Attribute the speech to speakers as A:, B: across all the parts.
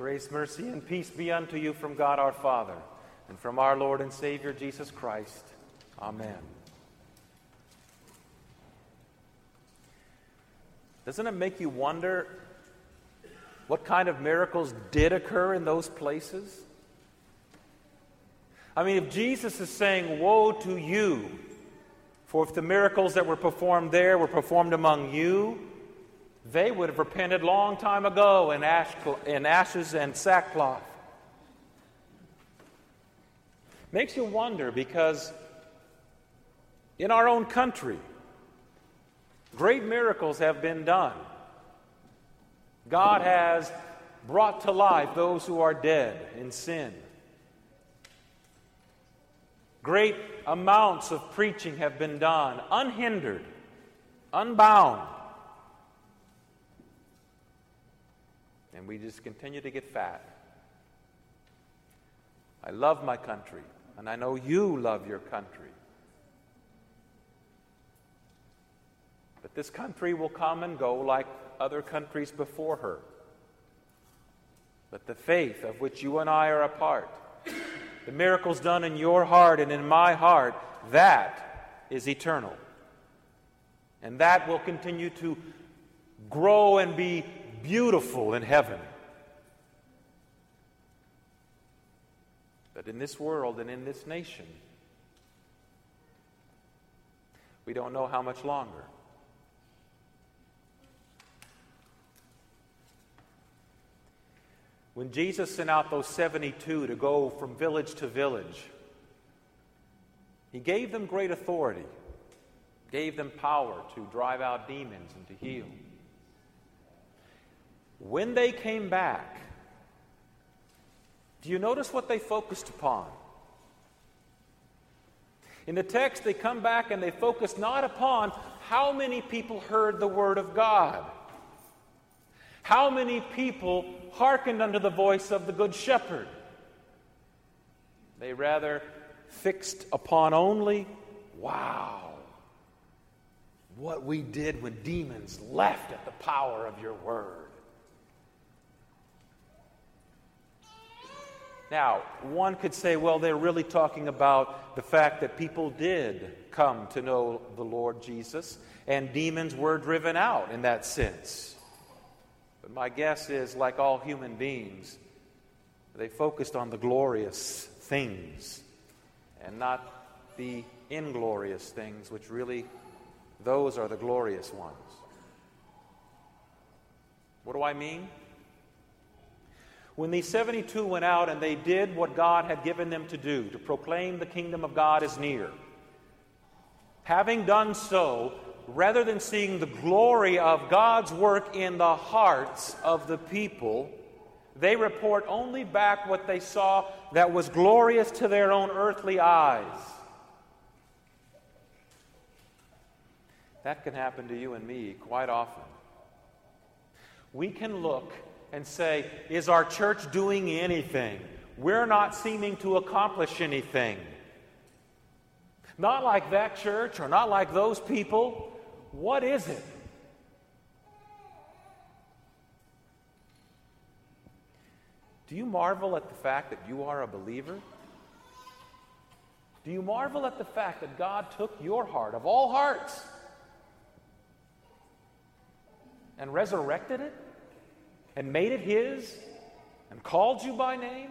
A: Grace, mercy, and peace be unto you from God our Father and from our Lord and Savior Jesus Christ. Amen. Doesn't it make you wonder what kind of miracles did occur in those places? I mean, if Jesus is saying, Woe to you, for if the miracles that were performed there were performed among you, they would have repented long time ago in, ash, in ashes and sackcloth. Makes you wonder because in our own country, great miracles have been done. God has brought to life those who are dead in sin. Great amounts of preaching have been done, unhindered, unbound. And we just continue to get fat. I love my country, and I know you love your country. But this country will come and go like other countries before her. But the faith of which you and I are a part, the miracles done in your heart and in my heart, that is eternal. And that will continue to grow and be beautiful in heaven. But in this world and in this nation, we don't know how much longer. When Jesus sent out those 72 to go from village to village, he gave them great authority, gave them power to drive out demons and to heal. When they came back, do you notice what they focused upon? In the text, they come back and they focus not upon how many people heard the word of God, how many people hearkened unto the voice of the Good Shepherd. They rather fixed upon only, wow, what we did when demons left at the power of your word. Now, one could say, well, they're really talking about the fact that people did come to know the Lord Jesus, and demons were driven out in that sense. But my guess is, like all human beings, they focused on the glorious things and not the inglorious things, which really, those are the glorious ones. What do I mean? When these 72 went out and they did what God had given them to do, to proclaim the kingdom of God is near, having done so, rather than seeing the glory of God's work in the hearts of the people, they report only back what they saw that was glorious to their own earthly eyes. That can happen to you and me quite often. We can look and say, Is our church doing anything? We're not seeming to accomplish anything. Not like that church or not like those people. What is it? Do you marvel at the fact that you are a believer? Do you marvel at the fact that God took your heart of all hearts and resurrected it? And made it His and called you by name?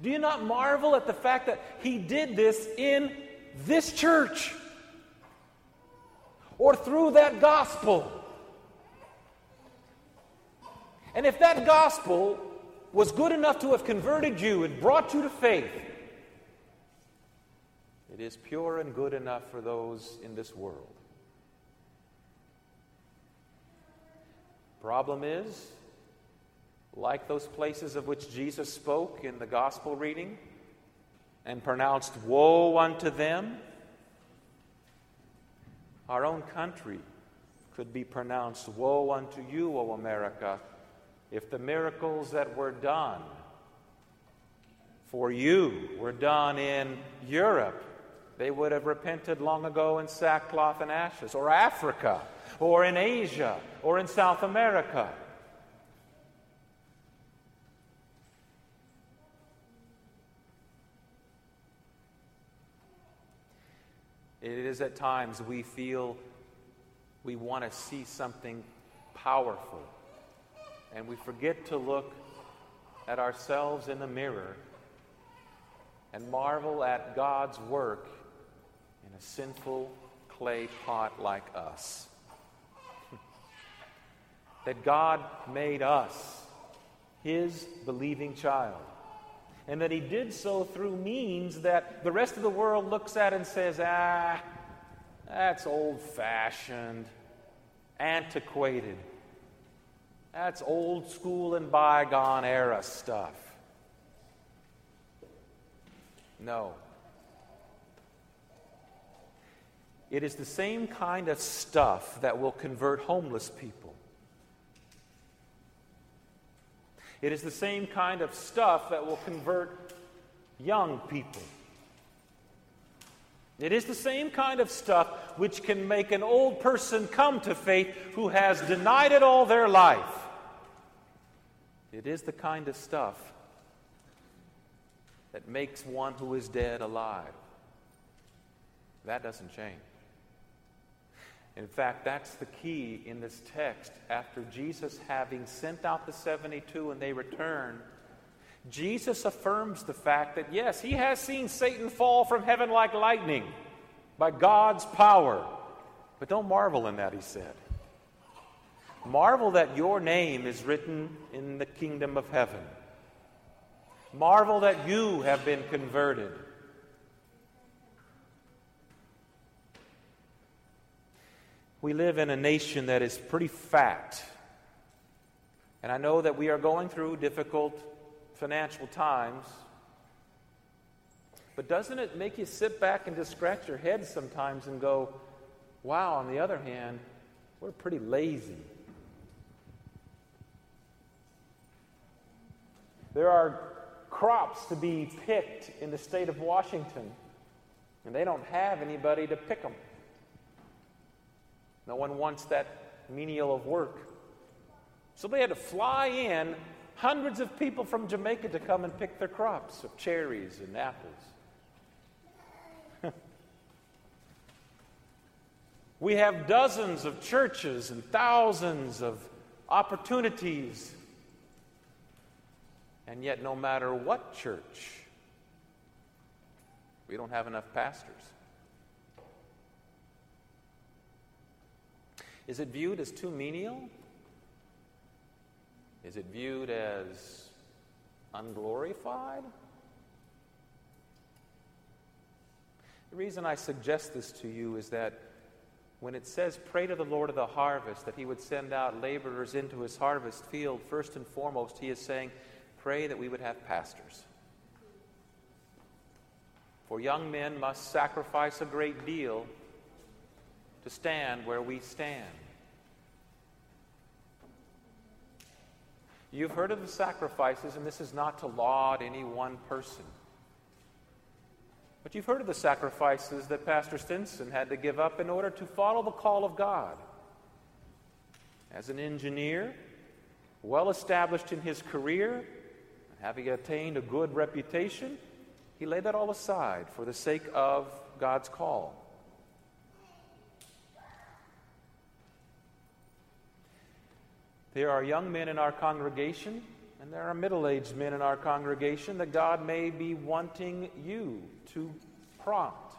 A: Do you not marvel at the fact that He did this in this church or through that gospel? And if that gospel was good enough to have converted you and brought you to faith, it is pure and good enough for those in this world. Problem is, like those places of which Jesus spoke in the gospel reading and pronounced woe unto them, our own country could be pronounced woe unto you, O America, if the miracles that were done for you were done in Europe they would have repented long ago in sackcloth and ashes, or Africa, or in Asia, or in South America. It is at times we feel we want to see something powerful, and we forget to look at ourselves in the mirror and marvel at God's work a sinful clay pot like us. that God made us his believing child. And that he did so through means that the rest of the world looks at and says, ah, that's old fashioned, antiquated. That's old school and bygone era stuff. No. It is the same kind of stuff that will convert homeless people. It is the same kind of stuff that will convert young people. It is the same kind of stuff which can make an old person come to faith who has denied it all their life. It is the kind of stuff that makes one who is dead alive. That doesn't change. In fact, that's the key in this text. After Jesus having sent out the 72 and they return, Jesus affirms the fact that yes, he has seen Satan fall from heaven like lightning by God's power. But don't marvel in that, he said. Marvel that your name is written in the kingdom of heaven. Marvel that you have been converted. We live in a nation that is pretty fat. And I know that we are going through difficult financial times. But doesn't it make you sit back and just scratch your head sometimes and go, wow, on the other hand, we're pretty lazy. There are crops to be picked in the state of Washington, and they don't have anybody to pick them. No one wants that menial of work. So they had to fly in hundreds of people from Jamaica to come and pick their crops of cherries and apples. we have dozens of churches and thousands of opportunities. And yet, no matter what church, we don't have enough pastors. Is it viewed as too menial? Is it viewed as unglorified? The reason I suggest this to you is that when it says, Pray to the Lord of the harvest, that he would send out laborers into his harvest field, first and foremost, he is saying, Pray that we would have pastors. For young men must sacrifice a great deal to stand where we stand. You've heard of the sacrifices, and this is not to laud any one person. But you've heard of the sacrifices that Pastor Stinson had to give up in order to follow the call of God. As an engineer, well established in his career, having attained a good reputation, he laid that all aside for the sake of God's call. There are young men in our congregation, and there are middle aged men in our congregation that God may be wanting you to prompt.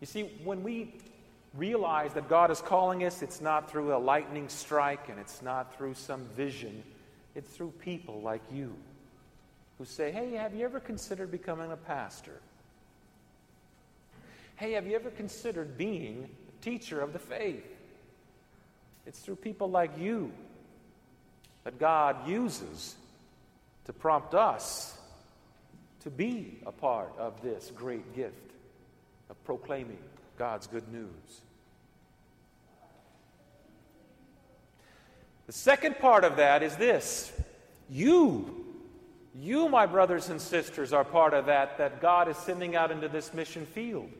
A: You see, when we realize that God is calling us, it's not through a lightning strike and it's not through some vision, it's through people like you who say, Hey, have you ever considered becoming a pastor? Hey, have you ever considered being a teacher of the faith? It's through people like you that God uses to prompt us to be a part of this great gift of proclaiming God's good news. The second part of that is this you, you, my brothers and sisters, are part of that that God is sending out into this mission field.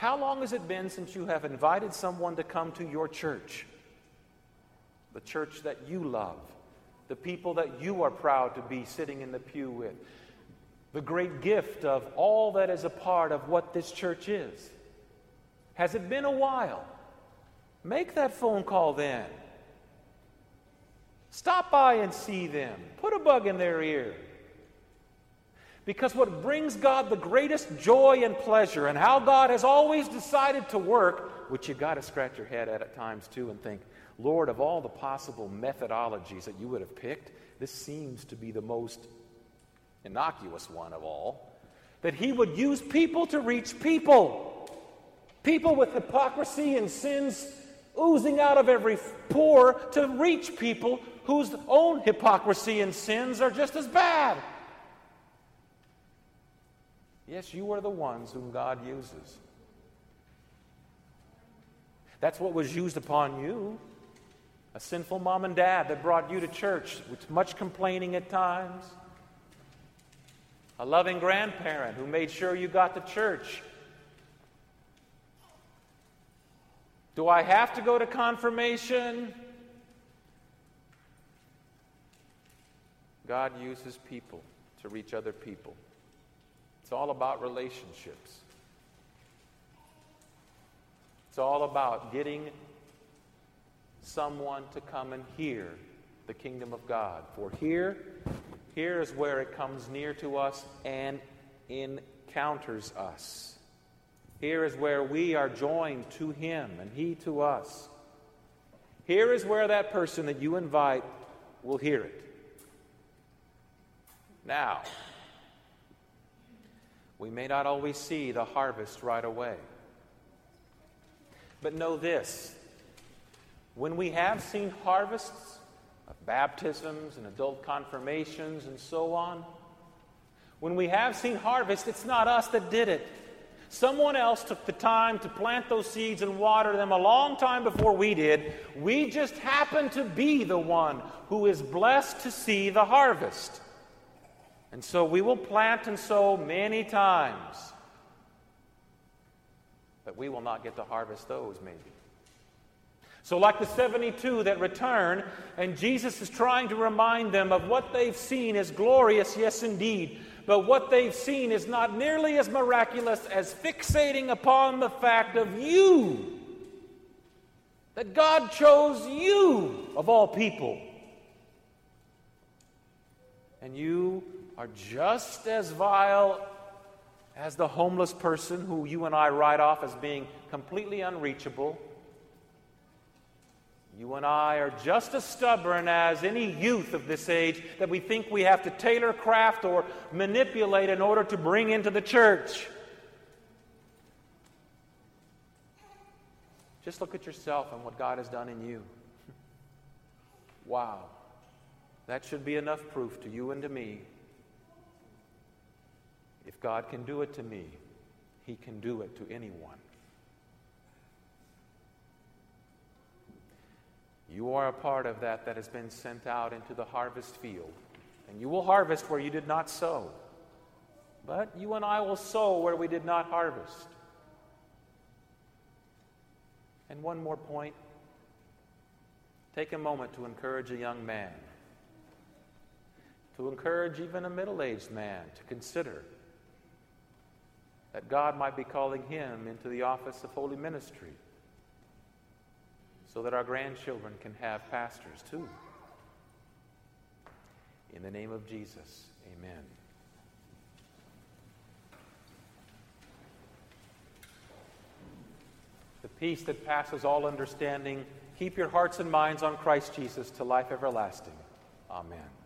A: How long has it been since you have invited someone to come to your church? The church that you love, the people that you are proud to be sitting in the pew with. the great gift of all that is a part of what this church is. Has it been a while? Make that phone call then. Stop by and see them. Put a bug in their ear. Because what brings God the greatest joy and pleasure, and how God has always decided to work, which you've got to scratch your head at at times too and think, Lord, of all the possible methodologies that you would have picked, this seems to be the most innocuous one of all. That He would use people to reach people. People with hypocrisy and sins oozing out of every pore to reach people whose own hypocrisy and sins are just as bad. Yes, you are the ones whom God uses. That's what was used upon you. A sinful mom and dad that brought you to church with much complaining at times. A loving grandparent who made sure you got to church Do I have to go to confirmation? God uses people to reach other people. It's all about relationships. It's all about getting someone to come and hear the kingdom of God. For here, here is where it comes near to us and encounters us. Here is where we are joined to Him and He to us. Here is where that person that you invite will hear it. Now, we may not always see the harvest right away. But know this when we have seen harvests of baptisms and adult confirmations and so on, when we have seen harvest, it's not us that did it. Someone else took the time to plant those seeds and water them a long time before we did. We just happen to be the one who is blessed to see the harvest. And so we will plant and sow many times, but we will not get to harvest those, maybe. So, like the 72 that return, and Jesus is trying to remind them of what they've seen is glorious, yes, indeed, but what they've seen is not nearly as miraculous as fixating upon the fact of you. That God chose you, of all people. And you are just as vile as the homeless person who you and I write off as being completely unreachable you and I are just as stubborn as any youth of this age that we think we have to tailor craft or manipulate in order to bring into the church. Just look at yourself and what God has done in you. wow. That should be enough proof to you and to me. If God can do it to me, He can do it to anyone. You are a part of that that has been sent out into the harvest field. And you will harvest where you did not sow. But you and I will sow where we did not harvest. And one more point take a moment to encourage a young man, to encourage even a middle aged man to consider that God might be calling him into the office of holy ministry so that our grandchildren can have pastors too. In the name of Jesus, amen. The peace that passes all understanding, keep your hearts and minds on Christ Jesus to life everlasting. Amen.